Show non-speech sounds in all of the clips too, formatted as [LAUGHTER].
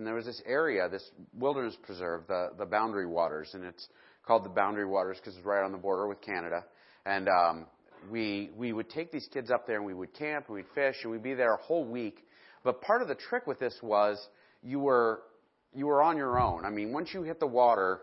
And there was this area, this wilderness preserve, the, the Boundary Waters, and it's called the Boundary Waters because it's right on the border with Canada. And um, we we would take these kids up there and we would camp and we'd fish and we'd be there a whole week. But part of the trick with this was you were you were on your own. I mean, once you hit the water,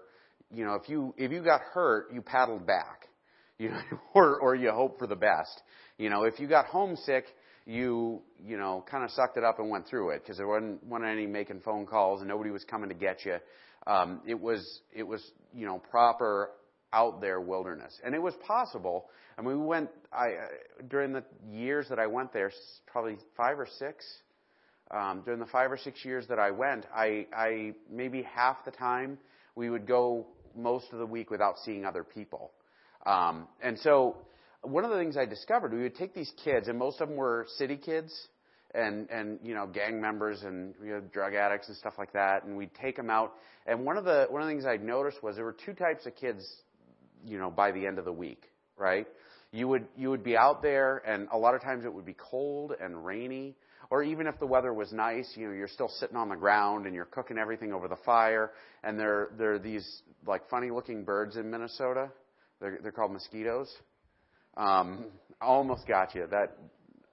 you know, if you if you got hurt, you paddled back, [LAUGHS] you know, or or you hope for the best. You know, if you got homesick, you you know kind of sucked it up and went through it because there wasn't, wasn't any making phone calls and nobody was coming to get you. Um, it was it was you know proper out there wilderness, and it was possible. I mean, we went I during the years that I went there, probably five or six. Um, during the five or six years that I went, I, I maybe half the time we would go most of the week without seeing other people. Um, and so one of the things I discovered, we would take these kids, and most of them were city kids and, and, you know, gang members and, you know, drug addicts and stuff like that. And we'd take them out. And one of the, one of the things I noticed was there were two types of kids, you know, by the end of the week, right? You would, you would be out there and a lot of times it would be cold and rainy. Or even if the weather was nice, you know, you're still sitting on the ground and you're cooking everything over the fire. And there, there are these like funny looking birds in Minnesota. They're, they're called mosquitoes. Um, almost got you. That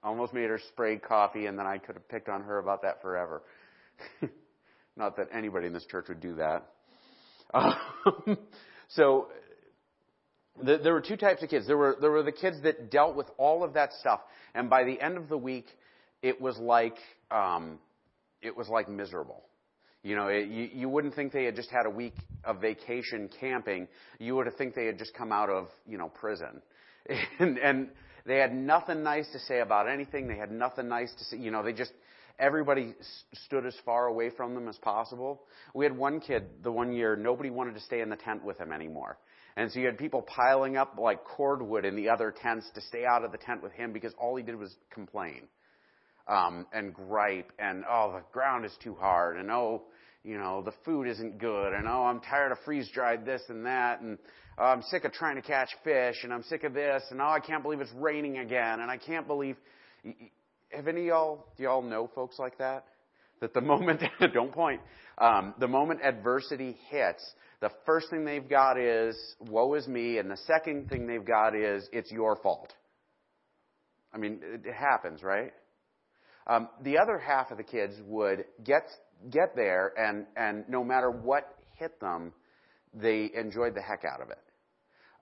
almost made her spray coffee, and then I could have picked on her about that forever. [LAUGHS] Not that anybody in this church would do that. Um, [LAUGHS] so the, there were two types of kids. There were there were the kids that dealt with all of that stuff, and by the end of the week, it was like um, it was like miserable. You know, it, you, you wouldn't think they had just had a week of vacation camping. You would have think they had just come out of you know prison, [LAUGHS] and, and they had nothing nice to say about anything. They had nothing nice to say. You know, they just everybody stood as far away from them as possible. We had one kid the one year nobody wanted to stay in the tent with him anymore. And so you had people piling up like cordwood in the other tents to stay out of the tent with him because all he did was complain um, and gripe and oh the ground is too hard and oh you know the food isn't good and oh I'm tired of freeze dried this and that and oh, I'm sick of trying to catch fish and I'm sick of this and oh I can't believe it's raining again and I can't believe have any of y'all do y'all know folks like that? That the [LAUGHS] moment don't point um, the moment adversity hits the first thing they've got is woe is me and the second thing they've got is it's your fault. I mean it happens right um, the other half of the kids would get get there, and and no matter what hit them, they enjoyed the heck out of it.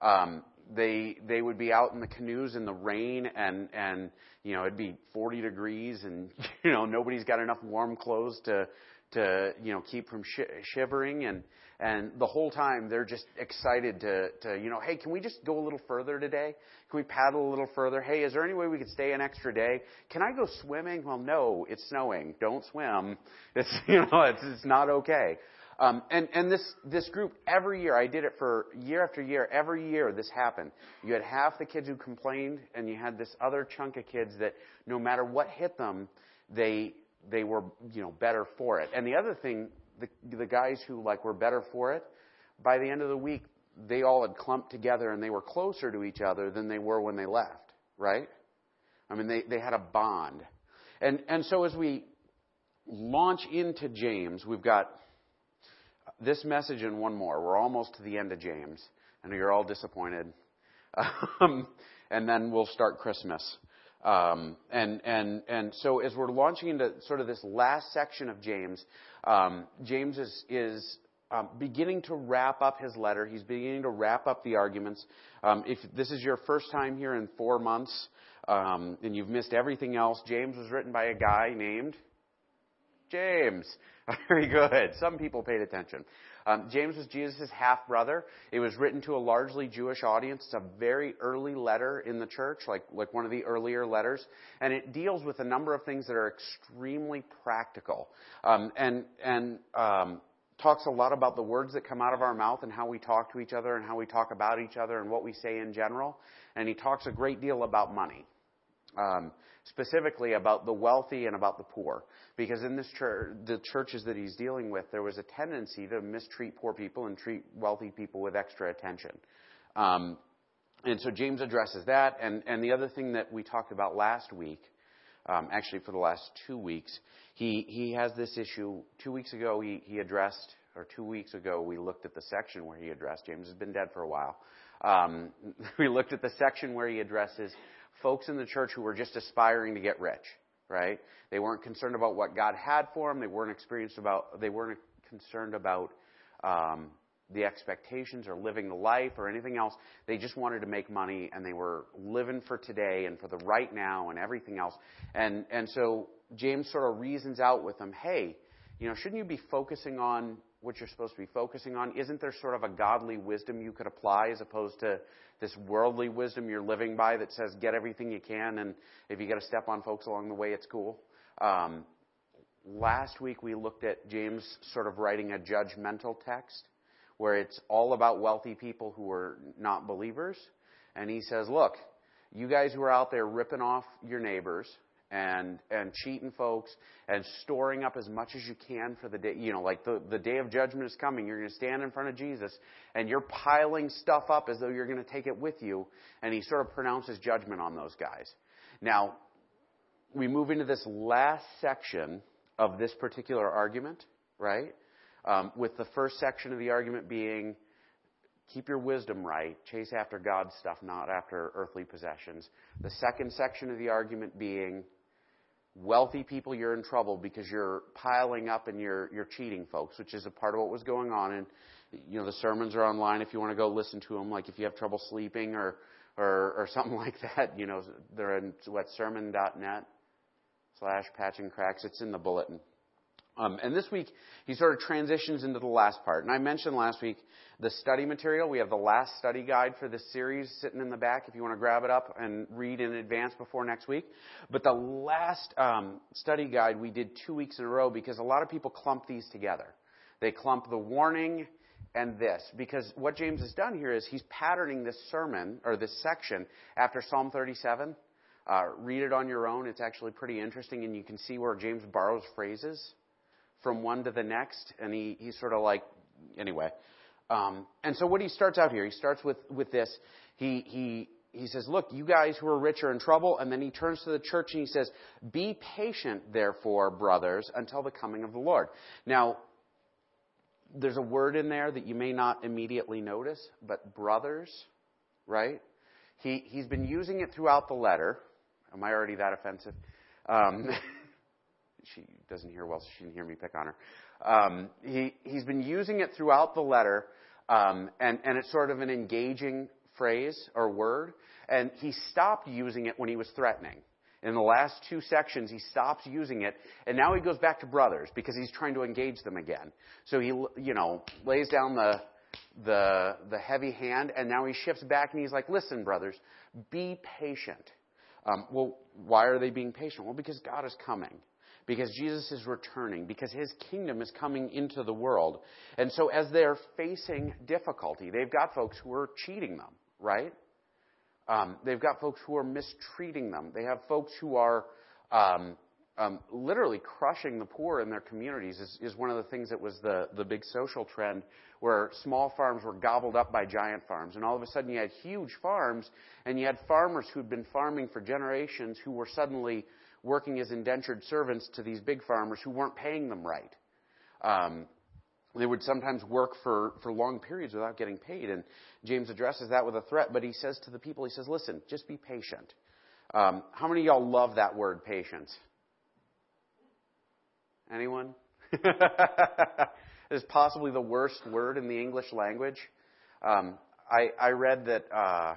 Um, they they would be out in the canoes in the rain, and and you know it'd be 40 degrees, and [LAUGHS] you know nobody's got enough warm clothes to to you know keep from sh- shivering, and and the whole time they're just excited to, to, you know, hey, can we just go a little further today? Can we paddle a little further? Hey, is there any way we could stay an extra day? Can I go swimming? Well, no, it's snowing. Don't swim. [LAUGHS] It's, you know, it's, it's not okay. Um, and, and this, this group, every year, I did it for year after year, every year this happened. You had half the kids who complained, and you had this other chunk of kids that no matter what hit them, they, they were, you know, better for it. And the other thing the, the guys who like were better for it, by the end of the week, they all had clumped together and they were closer to each other than they were when they left, right? I mean, they, they had a bond. And, and so as we launch into James, we've got this message and one more. We're almost to the end of James. and you're all disappointed. [LAUGHS] Um, and then we'll start Christmas. Um, and, and, and so as we're launching into sort of this last section of James, um, James is, is um, beginning to wrap up his letter. He's beginning to wrap up the arguments. Um, if this is your first time here in four months um, and you've missed everything else, James was written by a guy named James. [LAUGHS] Very good. Some people paid attention. Um, James was Jesus' half brother. It was written to a largely Jewish audience. It's a very early letter in the church, like, like one of the earlier letters. And it deals with a number of things that are extremely practical. Um, and, and, um, talks a lot about the words that come out of our mouth and how we talk to each other and how we talk about each other and what we say in general. And he talks a great deal about money. Um, specifically about the wealthy and about the poor. Because in this church, the churches that he's dealing with, there was a tendency to mistreat poor people and treat wealthy people with extra attention. Um, and so James addresses that. And, and the other thing that we talked about last week um, actually for the last two weeks. He, he has this issue. Two weeks ago, he, he addressed, or two weeks ago, we looked at the section where he addressed. James has been dead for a while. Um, [LAUGHS] we looked at the section where he addresses folks in the church who were just aspiring to get rich, right? They weren't concerned about what God had for them. They weren't experienced about. They weren't concerned about um, the expectations or living the life or anything else. They just wanted to make money and they were living for today and for the right now and everything else. And and so James sort of reasons out with them, hey, you know, shouldn't you be focusing on what you're supposed to be focusing on? Isn't there sort of a godly wisdom you could apply as opposed to this worldly wisdom you're living by that says get everything you can and if you got to step on folks along the way, it's cool? Um, last week we looked at James sort of writing a judgmental text where it's all about wealthy people who are not believers. And he says, look, you guys who are out there ripping off your neighbors and and cheating folks and storing up as much as you can for the day you know like the the day of judgment is coming. You're going to stand in front of Jesus and you're piling stuff up as though you're going to take it with you and he sort of pronounces judgment on those guys. Now we move into this last section of this particular argument right? Um, with the first section of the argument being keep your wisdom right, chase after God's stuff, not after earthly possessions. The second section of the argument being wealthy people, you're in trouble because you're piling up and you're you're cheating folks, which is a part of what was going on. And you know the sermons are online if you want to go listen to them. Like if you have trouble sleeping or or, or [LAUGHS] something like that, you know they're in what sermon.net slash patching cracks. It's in the bulletin. Um, and this week, he sort of transitions into the last part. And I mentioned last week the study material. We have the last study guide for this series sitting in the back if you want to grab it up and read in advance before next week. But the last um, study guide we did two weeks in a row because a lot of people clump these together. They clump the warning and this because what James has done here is he's patterning this sermon or this section after Psalm 37. Uh, read it on your own. It's actually pretty interesting, and you can see where James borrows phrases from one to the next, and he, he's sort of like, anyway. Um, and so what he starts out here, he starts with, with this. He, he, he says, look, you guys who are rich are in trouble. And then he turns to the church and he says, be patient, therefore, brothers, until the coming of the Lord. Now, there's a word in there that you may not immediately notice, but brothers, right? He, he's been using it throughout the letter. Am I already that offensive? Um, [LAUGHS] she doesn't hear well, so she didn't hear me pick on her. Um, he, he's been using it throughout the letter, um, and, and it's sort of an engaging phrase or word. And he stopped using it when he was threatening. In the last two sections, he stops using it, and now he goes back to brothers because he's trying to engage them again. So he, you know, lays down the the the heavy hand, and now he shifts back and he's like, "Listen, brothers, be patient." Um, well, why are they being patient? Well, because God is coming because Jesus is returning, because his kingdom is coming into the world. And so as they're facing difficulty, they've got folks who are cheating them, right? Um, they've got folks who are mistreating them. They have folks who are um, um, literally crushing the poor in their communities is, is one of the things that was the, the big social trend where small farms were gobbled up by giant farms. And all of a sudden you had huge farms and you had farmers who'd been farming for generations who were suddenly working as indentured servants to these big farmers who weren't paying them right. Um, they would sometimes work for, for long periods without getting paid. And James addresses that with a threat, but he says to the people, he says, listen, just be patient. Um, how many of y'all love that word, patience? Anyone? [LAUGHS] it's possibly the worst word in the English language. Um, I, I read that uh,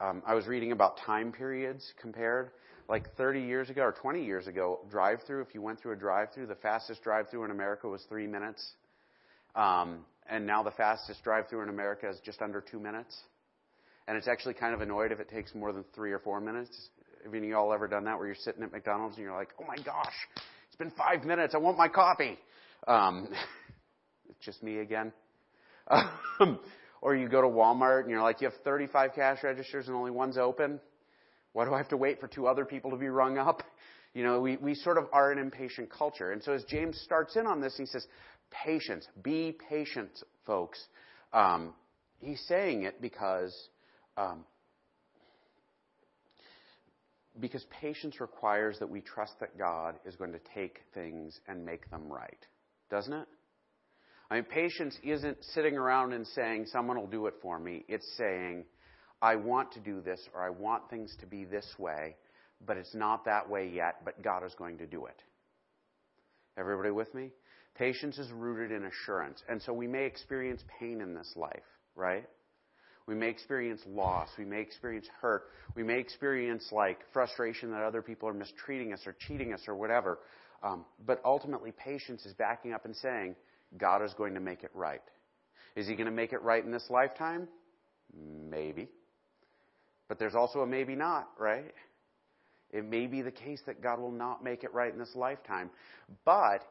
um, I was reading about time periods compared like 30 years ago or 20 years ago, drive through, if you went through a drive through, the fastest drive through in America was three minutes. Um, and now the fastest drive through in America is just under two minutes. And it's actually kind of annoyed if it takes more than three or four minutes. Have any of y'all ever done that where you're sitting at McDonald's and you're like, oh my gosh, it's been five minutes. I want my coffee. Um, [LAUGHS] it's just me again. [LAUGHS] Um, or you go to Walmart and you're like, you have 35 cash registers and only one's open. Why do I have to wait for two other people to be rung up? [LAUGHS] You know, we, we sort of are an impatient culture. And so as James starts in on this, he says, patience, be patient, folks. Um, he's saying it because um, because patience requires that we trust that God is going to take things and make them right, doesn't it? I mean, patience isn't sitting around and saying, someone will do it for me. It's saying, I want to do this or I want things to be this way, but it's not that way yet, but God is going to do it. Everybody with me? Patience is rooted in assurance. And so we may experience pain in this life, right? We may experience loss. We may experience hurt. We may experience like frustration that other people are mistreating us or cheating us or whatever. Um, but ultimately, patience is backing up and saying, God is going to make it right. Is He going to make it right in this lifetime? Maybe. But there's also a maybe not, right? It may be the case that God will not make it right in this lifetime. But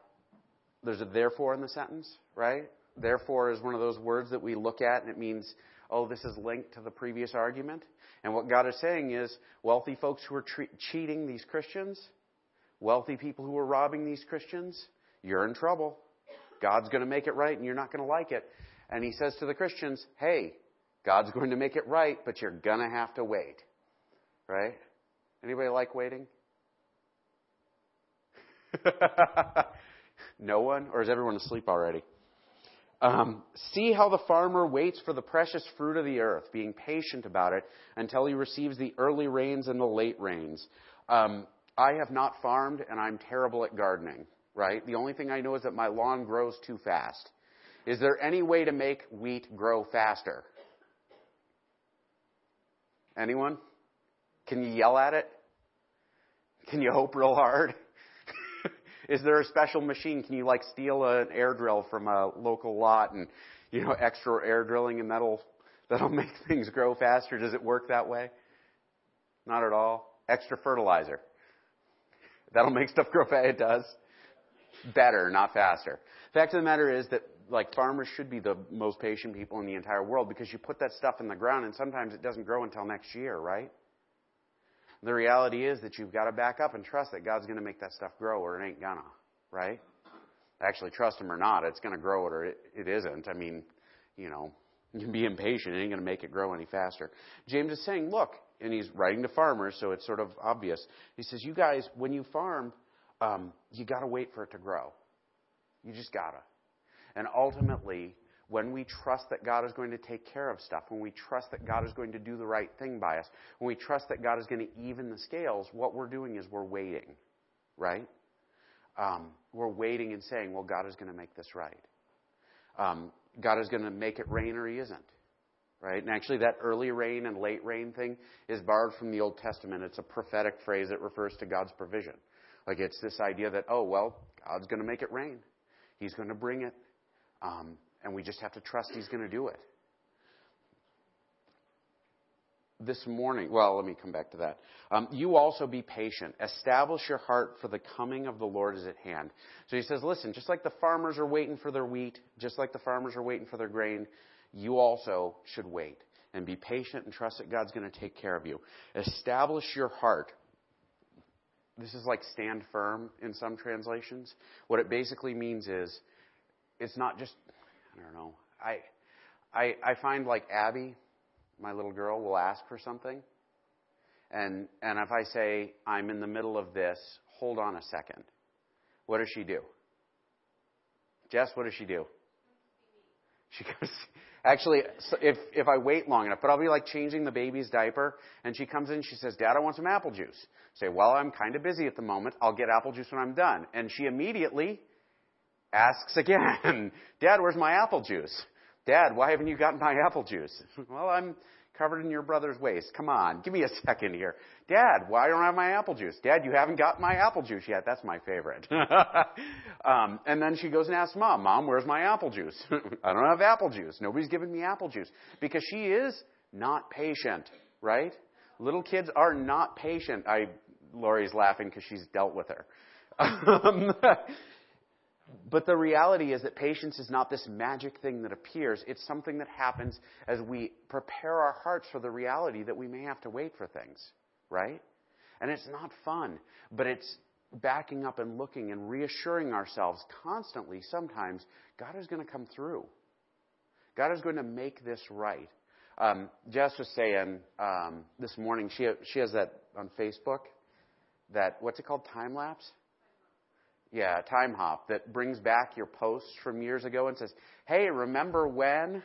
there's a therefore in the sentence, right? Therefore is one of those words that we look at and it means, oh, this is linked to the previous argument. And what God is saying is, wealthy folks who are tre- cheating these Christians, wealthy people who are robbing these Christians, you're in trouble. God's going to make it right and you're not going to like it. And he says to the Christians, hey, God's going to make it right, but you're going to have to wait. Right? Anybody like waiting? [LAUGHS] no one? Or is everyone asleep already? Um, see how the farmer waits for the precious fruit of the earth, being patient about it until he receives the early rains and the late rains. Um, I have not farmed, and I'm terrible at gardening right? The only thing I know is that my lawn grows too fast. Is there any way to make wheat grow faster? Anyone? Can you yell at it? Can you hope real hard? [LAUGHS] is there a special machine? Can you like steal an air drill from a local lot and you know extra air drilling and that'll that'll [LAUGHS] make things grow faster? Does it work that way? Not at all. Extra fertilizer. That'll make stuff [LAUGHS] grow fast. It does better, not faster. Fact of the matter is that like farmers should be the most patient people in the entire world because you put that stuff in the ground and sometimes it doesn't grow until next year, right? The reality is that you've got to back up and trust that God's going to make that stuff grow or it ain't gonna, right? Actually, trust Him or not, it's going to grow it or it, it isn't. I mean, you know, you [LAUGHS] can be impatient. It ain't going to make it grow any faster. James is saying, look, and he's writing to farmers, so it's sort of obvious. He says, you guys, when you farm, um, you got to wait for it to grow. You just got to. And ultimately, when we trust that God is going to take care of stuff, when we trust that God is going to do the right thing by us, when we trust that God is going to even the scales, what we're doing is we're waiting, right? Um, we're waiting and saying, well, God is going to make this right. Um, God is going to make it rain or He isn't. Right? And actually, that early rain and late rain thing is borrowed from the Old Testament. It's a prophetic phrase that refers to God's provision. Like it's this idea that, oh, well, God's going to make it rain. He's going to bring it. Um, and we just have to trust He's going to do it. This morning, well, let me come back to that. Um, you also be patient. Establish your heart for the coming of the Lord is at hand. So he says, listen, just like the farmers are waiting for their wheat, just like the farmers are waiting for their grain, you also should wait and be patient and trust that God's going to take care of you. Establish your heart this is like stand firm in some translations. What it basically means is it's not just I don't know. I I I find like Abby, my little girl, will ask for something. And and if I say I'm in the middle of this, hold on a second. What does she do? Jess, what does she do? She goes Actually, if if I wait long enough, but I'll be like changing the baby's diaper, and she comes in, she says, "Dad, I want some apple juice." I say, "Well, I'm kind of busy at the moment. I'll get apple juice when I'm done." And she immediately asks again, [LAUGHS] "Dad, where's my apple juice?" Dad, why haven't you gotten my apple juice? [LAUGHS] well, I'm covered in your brother's waste. Come on, give me a second here. Dad, why don't I have my apple juice? Dad, you haven't got my apple juice yet. That's my favorite. [LAUGHS] um, and then she goes and asks mom, Mom, where's my apple juice? I don't have apple juice. Nobody's giving me apple juice. Because she is not patient, right? Little kids are not patient. I, Lori's laughing because she's dealt with her. But the reality is that patience is not this magic thing that appears. It's something that happens as we prepare our hearts for the reality that we may have to wait for things, right? And it's not fun, but it's backing up and looking and reassuring ourselves constantly sometimes God is going to come through. God is going to make this right. Um, Jess was saying um, this morning, she, she has that on Facebook. that what's it called? Time lapse? Yeah, Timehop that brings back your posts from years ago and says, "Hey, remember when?"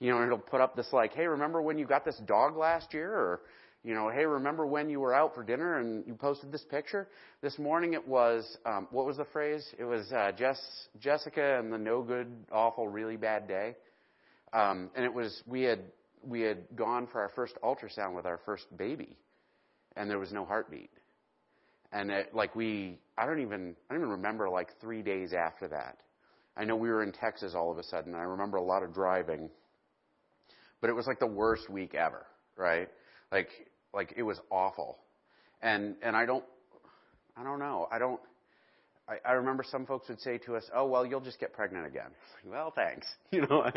You know, and it'll put up this like, "Hey, remember when you got this dog last year?" or you know, "Hey, remember when you were out for dinner and you posted this picture?" This morning it was um, what was the phrase? It was uh, Jess, Jessica and the no good, awful, really bad day. Um, and it was we had we had gone for our first ultrasound with our first baby, and there was no heartbeat. And it, like we, I don't even, I don't even remember like three days after that. I know we were in Texas all of a sudden. I remember a lot of driving, but it was like the worst week ever, right? Like, like it was awful. And and I don't, I don't know. I don't. I, I remember some folks would say to us, "Oh well, you'll just get pregnant again." [LAUGHS] well, thanks. [LAUGHS] You know.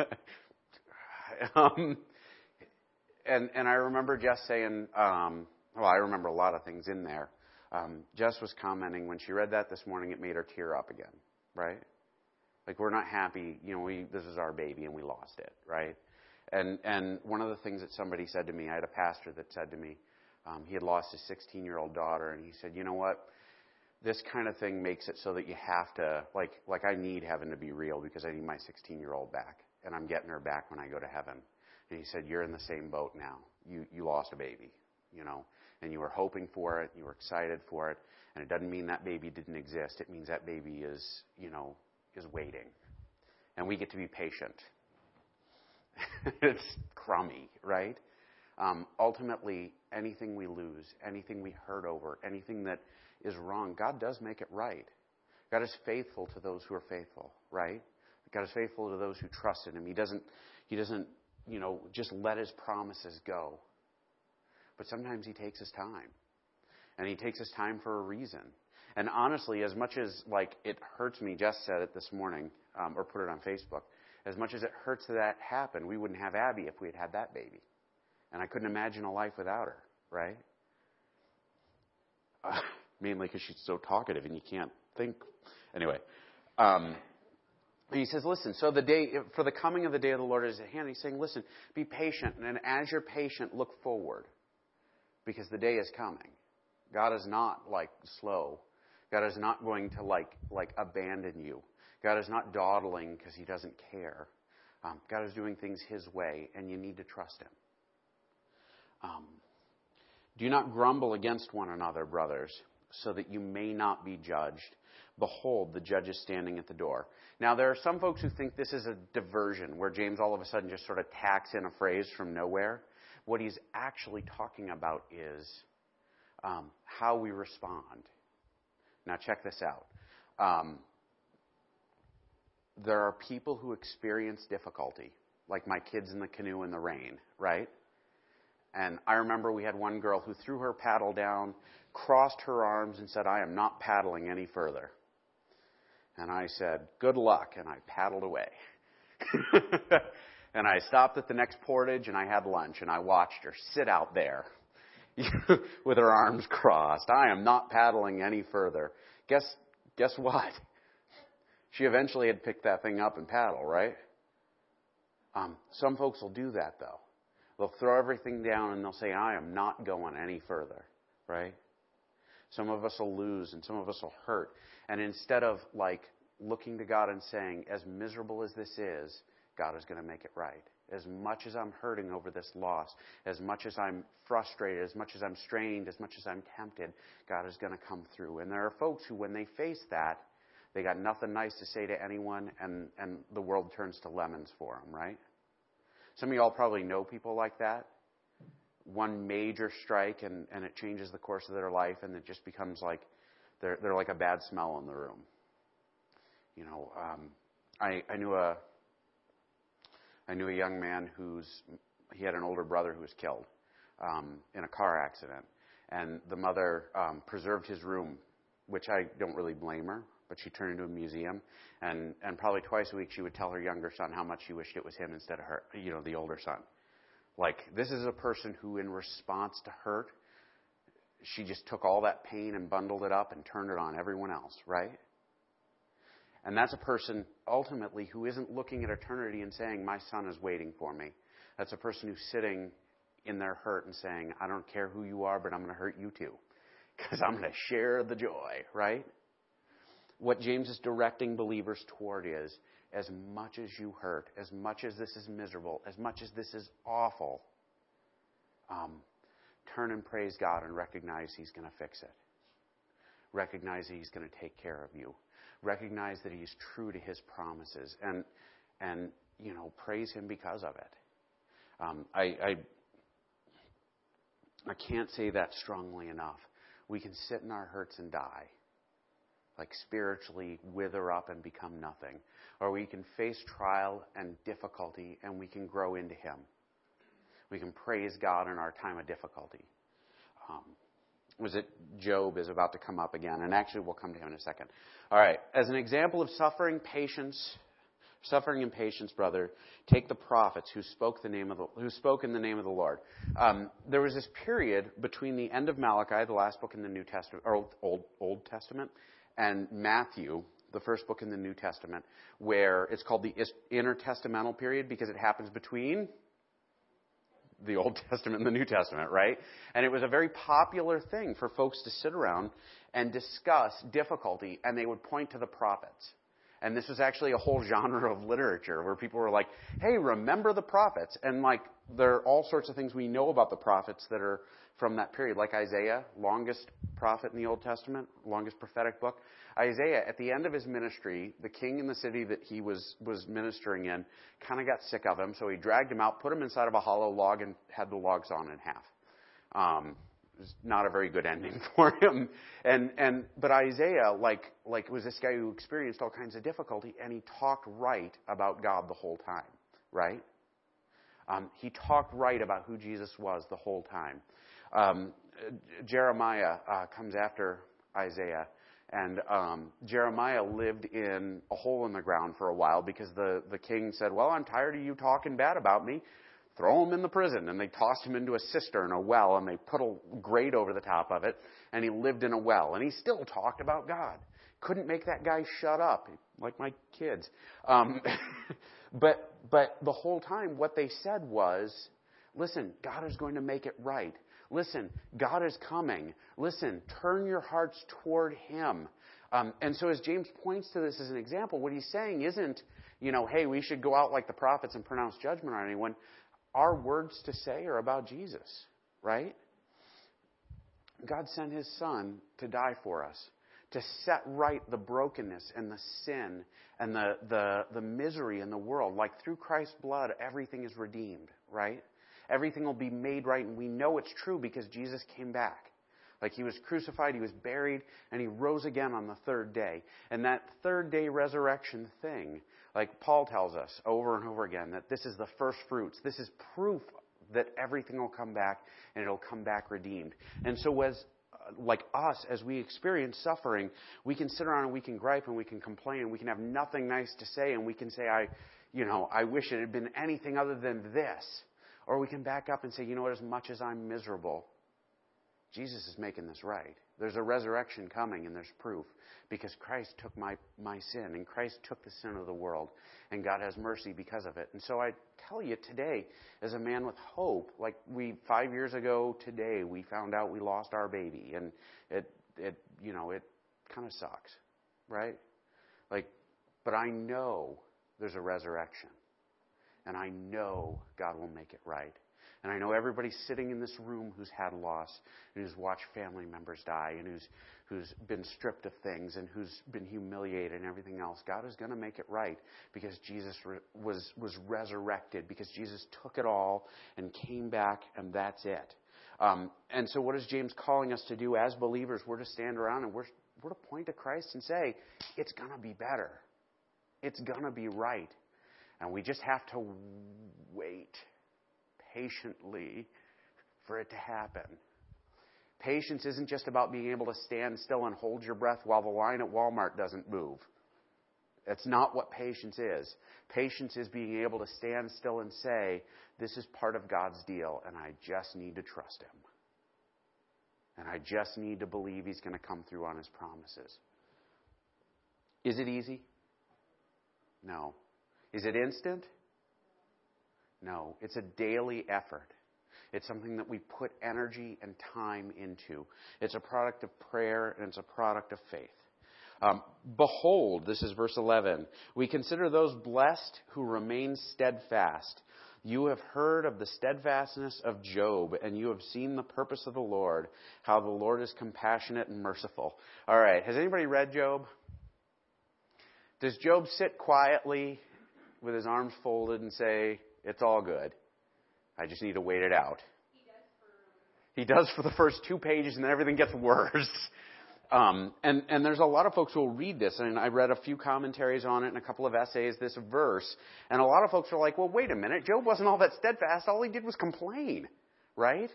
[LAUGHS] um, and and I remember Jess saying, um, well, I remember a lot of things in there. Um, Jess was commenting when she read that this morning, it made her tear up again, right? Like we're not happy, you know. We this is our baby and we lost it, right? And and one of the things that somebody said to me, I had a pastor that said to me, um, he had lost his 16 year old daughter, and he said, you know what? This kind of thing makes it so that you have to like like I need heaven to be real because I need my 16 year old back, and I'm getting her back when I go to heaven. And he said, you're in the same boat now. You you lost a baby, you know and you were hoping for it, you were excited for it, and it doesn't mean that baby didn't exist. It means that baby is, you know, is waiting. And we get to be patient. [LAUGHS] it's crummy, right? Um, ultimately, anything we lose, anything we hurt over, anything that is wrong, God does make it right. God is faithful to those who are faithful, right? God is faithful to those who trust in Him. He doesn't, He doesn't, you know, just let His promises go. But sometimes He takes His time. And He takes His time for a reason. And honestly, as much as like it hurts me, Jess said it this morning, um, or put it on Facebook. As much as it hurts that happened, we wouldn't have Abby if we had had that baby, and I couldn't imagine a life without her. Right? Uh, [LAUGHS] mainly because she's so talkative and you can't think. Anyway, um, he says, listen, so the day, for the coming of the day of the Lord is at hand. He's saying, listen, be patient, and as you're patient, look forward because the day is coming. God is not like slow. God is not going to like like abandon you. God is not dawdling because he doesn't care. Um, God is doing things his way, and you need to trust him. Um, do not grumble against one another, brothers, so that you may not be judged. Behold, the judge is standing at the door. Now, there are some folks who think this is a diversion, where James all of a sudden just sort of tacks in a phrase from nowhere. What he's actually talking about is um, how we respond. Now, check this out. Um, there are people who experience difficulty, like my kids in the canoe in the rain, right? And I remember we had one girl who threw her paddle down, crossed her arms, and said, I am not paddling any further. And I said, Good luck. And I paddled away. [LAUGHS] And I stopped at the next portage and I had lunch and I watched her sit out there [LAUGHS] with her arms crossed. I am not paddling any further. Guess, guess what? She eventually had picked that thing up and paddle, right? Um, some folks will do that though. They'll throw everything down and they'll say, I am not going any further, right? Some of us will lose and some of us will hurt. And instead of like looking to God and saying, as miserable as this is, God is going to make it right. As much as I'm hurting over this loss, as much as I'm frustrated, as much as I'm strained, as much as I'm tempted, God is going to come through. And there are folks who, when they face that, they got nothing nice to say to anyone, and, and the world turns to lemons for them, right? Some of y'all probably know people like that. One major strike, and, and it changes the course of their life, and it just becomes like they're, they're like a bad smell in the room. You know, um, I, I knew a I knew a young man who's he had an older brother who was killed um, in a car accident, and the mother um, preserved his room, which I don't really blame her. But she turned into a museum, and and probably twice a week she would tell her younger son how much she wished it was him instead of her, you know, the older son. Like this is a person who, in response to hurt, she just took all that pain and bundled it up and turned it on everyone else, right? And that's a person ultimately who isn't looking at eternity and saying, My son is waiting for me. That's a person who's sitting in their hurt and saying, I don't care who you are, but I'm going to hurt you too. because I'm going to share the joy, right? What James is directing believers toward is as much as you hurt, as much as this is miserable, as much as this is awful, um, turn and praise God and recognize He's going to fix it. Recognize He's going to take care of you. Recognize that He's true to His promises, and and you know praise Him because of it. Um, I, I I can't say that strongly enough. We can sit in our hurts and die, like spiritually wither up and become nothing, or we can face trial and difficulty and we can grow into Him. We can praise God in our time of difficulty. Um, was it Job is about to come up again, and actually we'll come to him in a second. All right, as an example of suffering, patience, suffering and patience, brother, take the prophets who spoke the name of the, who spoke in the name of the Lord. Um, there was this period between the end of Malachi, the last book in the New Testament, or Old Old Testament, and Matthew, the first book in the New Testament, where it's called the intertestamental period because it happens between the Old [LAUGHS] Testament and the New Testament, right? And it was a very popular thing for folks to sit around and discuss difficulty, and they would point to the prophets. And this was actually a whole [LAUGHS] genre of literature where people were like, hey, remember the prophets. And like, there are all sorts of things we know about the prophets that are from that period, like Isaiah, longest prophet in the Old Testament, longest prophetic book. Isaiah, at the end of his ministry, the king in the city that he was, was ministering in kind of got sick of him, so he dragged him out, put him inside of a hollow log, and had the logs on in half. Um, it was not a very good ending [LAUGHS] for him. And, and, but Isaiah, like, like was this guy who experienced all kinds of difficulty, and he talked right about God the whole time, right? Um, he talked right about who Jesus was the whole time. Um, Jeremiah uh, comes after Isaiah, and um, Jeremiah lived in a hole in the ground for a while because the, the king said, Well, I'm tired of you talking bad about me. Throw him in the prison. And they tossed him into a cistern, a well, and they put a grate over the top of it, and he lived in a well. And he still talked about God. Couldn't make that guy shut up, like my kids. Um, [LAUGHS] but, but the whole time, what they said was, Listen, God is going to make it right. Listen, God is coming. Listen, turn your hearts toward Him. Um, and so, as James points to this as an example, what he's saying isn't, you know, hey, we should go out like the prophets and pronounce judgment on anyone. Our words to say are about Jesus, right? God sent His Son to die for us, to set right the brokenness and the sin and the, the, the misery in the world. Like through Christ's blood, everything is redeemed, right? Everything will be made right, and we know it's true because Jesus came back. Like he was crucified, he was buried, and he rose again on the third day. And that third day resurrection thing, like Paul tells us over and over again, that this is the first fruits. This is proof that everything will come back and it'll come back redeemed. And so as like us, as we experience suffering, we can sit around and we can gripe and we can complain and we can have nothing nice to say and we can say, I, you know, I wish it had been anything other than this. Or we can back up and say, you know what, as much as I'm miserable, Jesus is making this right. There's a resurrection coming, and there's proof because Christ took my, my sin, and Christ took the sin of the world, and God has mercy because of it. And so I tell you today, as a man with hope, like we, five years ago today, we found out we lost our baby, and it, it you know, it kind of sucks, right? Like, but I know there's a resurrection. And I know God will make it right. And I know everybody sitting in this room who's had loss and who's watched family members die and who's, who's been stripped of things and who's been humiliated and everything else. God is going to make it right because Jesus re- was, was resurrected, because Jesus took it all and came back, and that's it. Um, and so, what is James calling us to do as believers? We're to stand around and we're, we're to point to Christ and say, it's going to be better. It's going to be right. And we just have to wait patiently for it to happen. Patience isn't just about being able to stand still and hold your breath while the line at Walmart doesn't move. That's not what patience is. Patience is being able to stand still and say, This is part of God's deal, and I just need to trust Him. And I just need to believe He's going to come through on His promises. Is it easy? No. Is it instant? No, it's a daily effort. It's something that we put energy and time into. It's a product of prayer and it's a product of faith. Um, Behold, this is verse 11. We consider those blessed who remain steadfast. You have heard of the steadfastness of Job, and you have seen the purpose of the Lord, how the Lord is compassionate and merciful. All right, has anybody read Job? Does Job sit quietly with his arms folded and say, It's all good? I just need to wait it out. He does for the first two pages, and then everything gets worse. [LAUGHS] Um, and, and there's a lot of folks who will read this, and I read a few commentaries on it and a couple of essays, this verse, and a lot of folks are like, well, wait a minute, Job wasn't all that steadfast. All he did was complain, right?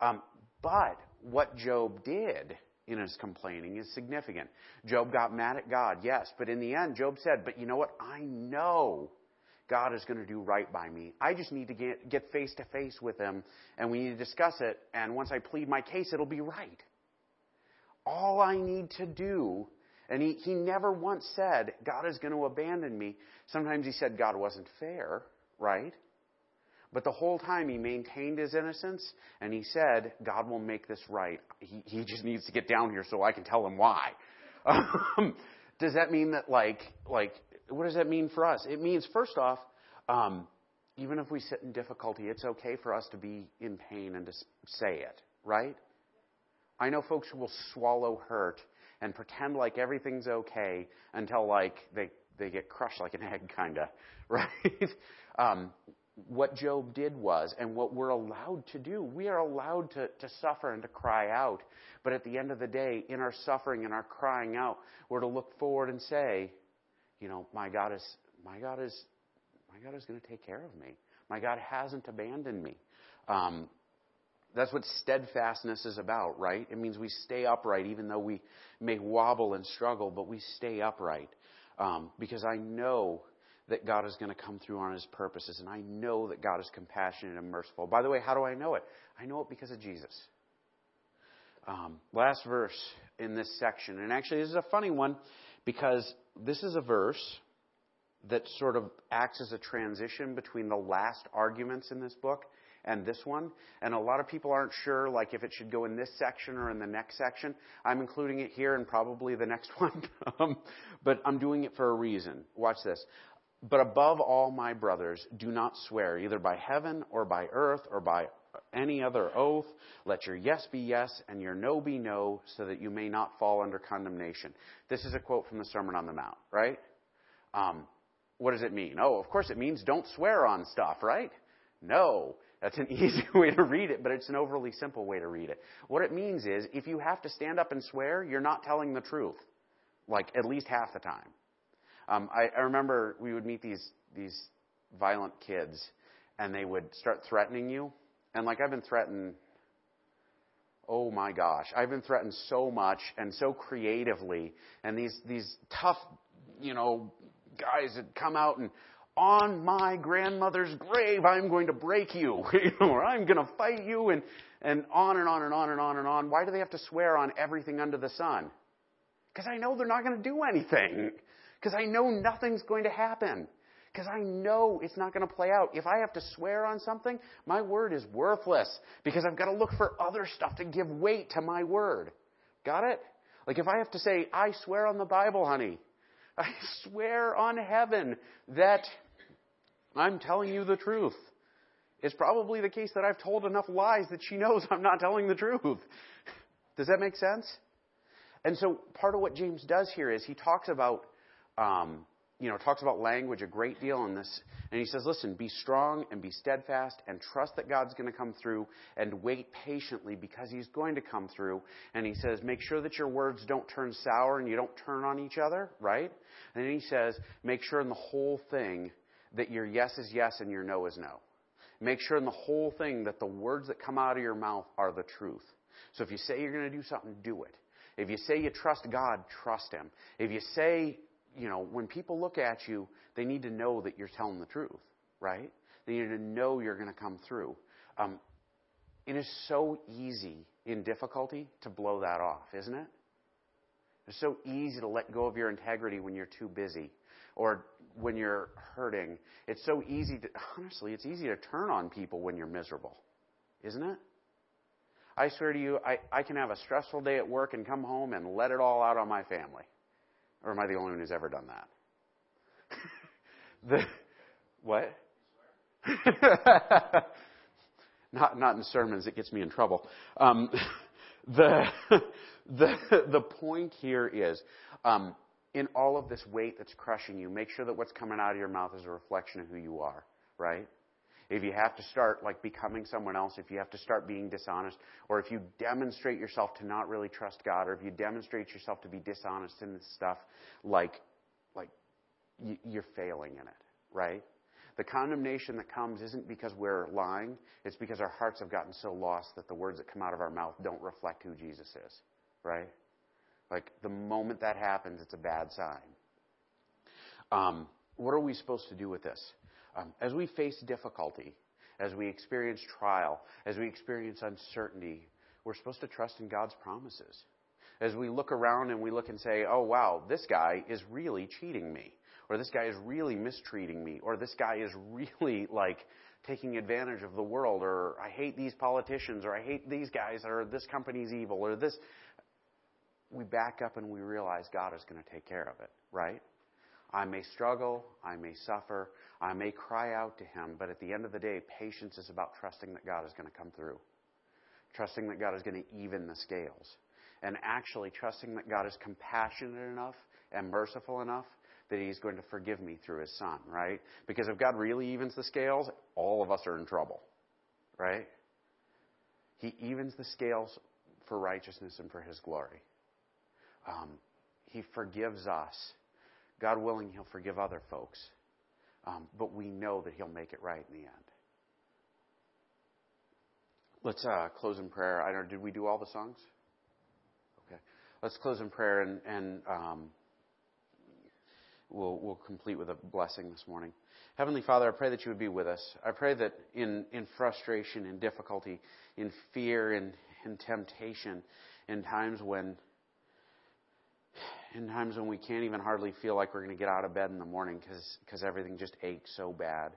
Um, but what Job did in his complaining is significant. Job got mad at God, yes, but in the end, Job said, but you know what? I know God is going to do right by me. I just need to get, get face to face with him, and we need to discuss it, and once I plead my case, it'll be right all I need to do. And he, he never once said, God is going to abandon me. Sometimes he said God wasn't fair, right? But the whole time he maintained his innocence and he said, God will make this right. He, he just needs to get down here so I can tell him why. [LAUGHS] Um, does that mean that, like, like, what does that mean for us? It means, first off, um, even if we sit in difficulty, it's okay for us to be in pain and to say it, right? I know folks who will swallow hurt and pretend like everything's okay until like they they get crushed like an egg, kind of, [LAUGHS] right? um, what Job did was, and what we're allowed to do, we are allowed to, to suffer and to cry out. But at the end of the day, in our suffering and our crying out, we're to look forward and say, you know, my God is, my God is, my God is going to take care of me. My God hasn't abandoned me. Um, that's what steadfastness is about, right? It means we stay upright even though we may wobble and struggle, but we stay upright. Um, because I know that God is going to come through on his purposes, and I know that God is compassionate and merciful. By the way, how do I know it? I know it because of Jesus. Um, last verse in this section, and actually, this is a funny one because this is a verse that sort of acts as a transition between the last arguments in this book and this one. And a lot of people aren't sure, like, if it should go in this section or in the next section. I'm including it here and probably the next [LAUGHS] one. um, but I'm doing it for a reason. Watch this. But above all, my brothers, do not swear, either by heaven or by earth or by any other oath. Let your yes be yes and your no be no, so that you may not fall under condemnation. This is a quote from the Sermon on the Mount, right? Um, what does it mean? Oh, of course it means don't swear on stuff, right? No. That's an [LAUGHS] easy way to read it, but it's an overly simple way to read it. What it means is if you have to stand up and swear, you're not telling the truth, like at least half the time. Um, I, I remember we would meet these these violent kids, and they would start threatening you, and like I've been threatened. Oh my gosh, I've been threatened so much and so creatively, and these these tough, you know, guys that come out and on my grandmother's grave, I'm going to break you, [LAUGHS] or I'm going to fight you, and, and on and on and on and on and on. Why do they have to swear on everything under the sun? Because I know they're not going to do anything. Because I know nothing's going to happen. Because I know it's not going to play out. If I have to swear on something, my word is worthless. Because I've got to look for other stuff to give weight to my word. Got it? Like if I have to say, I swear on the Bible, honey. [LAUGHS] I swear on heaven that I'm telling you the truth. It's probably the case that I've told enough lies that she knows I'm not telling the truth. [LAUGHS] Does that make sense? And so part of what James does here is he talks about, um, you know, talks about language a great deal in this. And he says, listen, be strong and be steadfast and trust that God's going to come through and wait patiently because he's going to come through. And he says, make sure that your words don't turn sour and you don't turn on each other, right? And then he says, make sure in the whole thing that your yes is yes and your no is no. Make sure in the whole thing that the words that come out of your mouth are the truth. So if you say you're going to do something, do it. If you say you trust God, trust Him. If you say, you know, when people look at you, they need to know that you're telling the truth, right? They need to know you're going to come through. Um, it is so easy in difficulty to blow that off, isn't it? It's so easy to let go of your integrity when you're too busy or when you're hurting. It's so easy to, honestly, it's easy to turn on people when you're miserable, isn't it? I swear to you, I, I can have a stressful day at work and come home and let it all out on my family. Or am I the only one who's ever done that? [LAUGHS] the, what? [LAUGHS] not, not in sermons, it gets me in trouble. Um, [LAUGHS] the, the, the point here is, um, in all of this weight that's crushing you, make sure that what's coming out of your mouth is a reflection of who you are, right? If you have to start like becoming someone else, if you have to start being dishonest, or if you demonstrate yourself to not really trust God, or if you demonstrate yourself to be dishonest in this stuff, like, like you're failing in it, right? The condemnation that comes isn't because we're lying, it's because our hearts have gotten so lost that the words that come out of our mouth don't reflect who Jesus is, right? Like the moment that happens, it's a bad sign. Um, what are we supposed to do with this? Um, as we face difficulty, as we experience trial, as we experience uncertainty, we're supposed to trust in God's promises. As we look around and we look and say, oh, wow, this guy is really cheating me, or this guy is really mistreating me, or this guy is [LAUGHS] really like taking advantage of the world, or I hate these politicians, or I hate these guys, or this company's evil, or this. We back up and we realize God is going to take care of it, right? I may struggle, I may suffer, I may cry out to Him, but at the end of the day, patience is about trusting that God is going to come through. Trusting that God is going to even the scales. And actually trusting that God is compassionate enough and merciful enough that He's going to forgive me through His Son, right? Because if God really evens the scales, all of us are in trouble, right? He evens the scales for righteousness and for His glory. Um, he forgives us God willing, He'll forgive other folks. Um, but we know that He'll make it right in the end. Let's uh, close in prayer. I don't. Did we do all the songs? Okay. Let's close in prayer and, and um, we'll we'll complete with a blessing this morning. Heavenly Father, I pray that you would be with us. I pray that in in frustration, in difficulty, in fear, in in temptation, in times when in times when we can't even hardly feel like we're going to get out of bed in the morning because everything just aches so bad.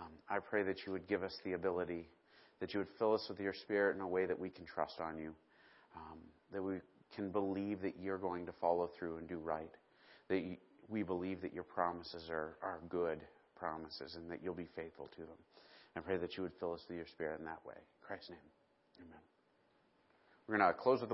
Um, I pray that you would give us the ability, that you would fill us with your Spirit in a way that we can trust on you, um, that we can believe that you're going to follow through and do right, that you, we believe that your promises are, are good promises and that you'll be faithful to them. I pray that you would fill us with your Spirit in that way. In Christ's name, amen. We're going to close with a